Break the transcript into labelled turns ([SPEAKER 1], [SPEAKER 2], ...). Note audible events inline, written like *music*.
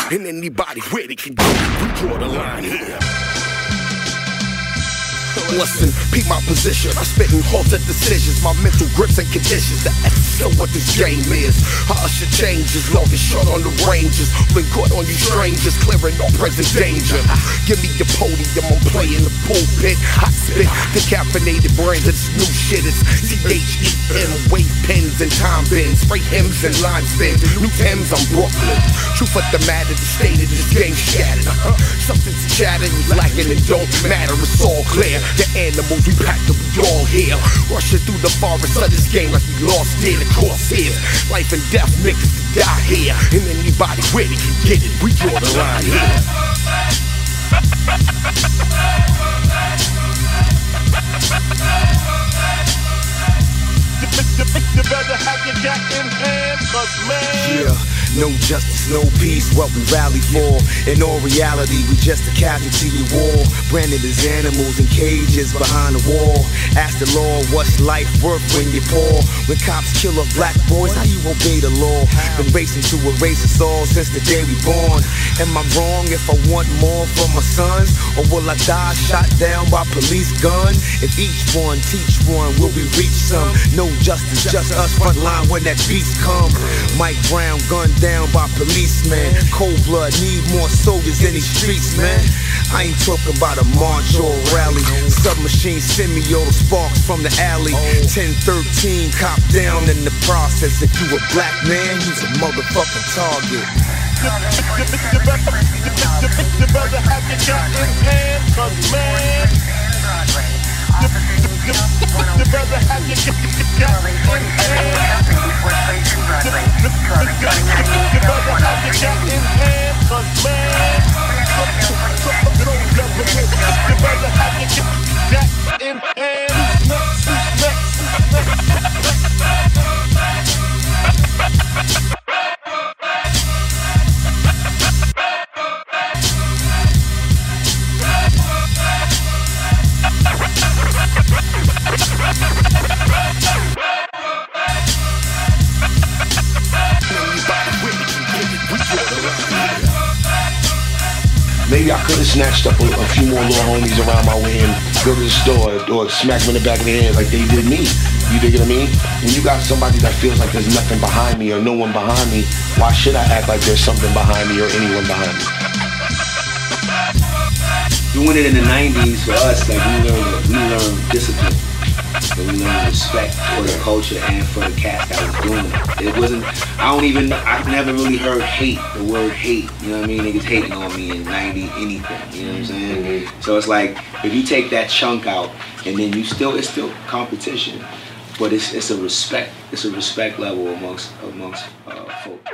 [SPEAKER 1] *laughs* And anybody ready can go, we draw the line here. Listen, peep my position. I spit in halted decisions, my mental grips and conditions. The essence of what this game is. I usher changes, long as short on the ranges. Been caught on you strangers, clearing all present danger. Give me the podium, I'm playing the pulpit. I spit decaffeinated brands of this new shit. It's C-H-E-M, wave pens and time bends. Spray hymns and line spins. New Thames, I'm Brooklyn. Truth of the matter, the state of this game shattered. Uh-huh. Something's chattered, was lacking, it don't matter. It's all clear. The animals we packed up, we all here. Rushing through the forest of this game like we lost it. The course here. Life and death niggas to die here. And anybody where they can get it, we draw the line here.
[SPEAKER 2] You better have your jack in hand, cause man.
[SPEAKER 3] Yeah, no justice, no peace, what we rally for. In all reality, we just a casualty of war. Branded as animals in cages behind the wall. Ask the law, what's life worth when you're poor? When cops kill off black boys, how you obey the law? Been racing to erase us all since the day we born. Am I wrong if I want more for my sons? Or will I die shot down by police gun? If each one teach one, will we reach some? No justice, just us front line when that beast come. Mike Brown gunned down by policemen. Cold blood need more soldiers in these streets, man. I ain't talking about a march or a rally. Submachine semi-auto sparks from the alley. 1013 cop down in the process. If you a black man, you's a motherfucking target.
[SPEAKER 2] You better have your jack in hand, cause man. You better have your jack in hand. You jack in hand, man. You don't to your jack in
[SPEAKER 4] Maybe I could have snatched up a, a few more little homies around my way and go to the store or smack them in the back of the head like they did me. You dig what I mean? When you got somebody that feels like there's nothing behind me or no one behind me, why should I act like there's something behind me or anyone behind me?
[SPEAKER 5] doing it in the 90s for us, like we learned, respect for the culture and for the cats that was doing it. It wasn't, I don't even, I've never really heard hate, the word hate. You know what I mean? Niggas hating on me in 90 anything. You know what I'm saying? So it's like, if you take that chunk out and then you still, it's still competition. But it's, it's a respect, it's a respect level amongst, amongst uh, folk.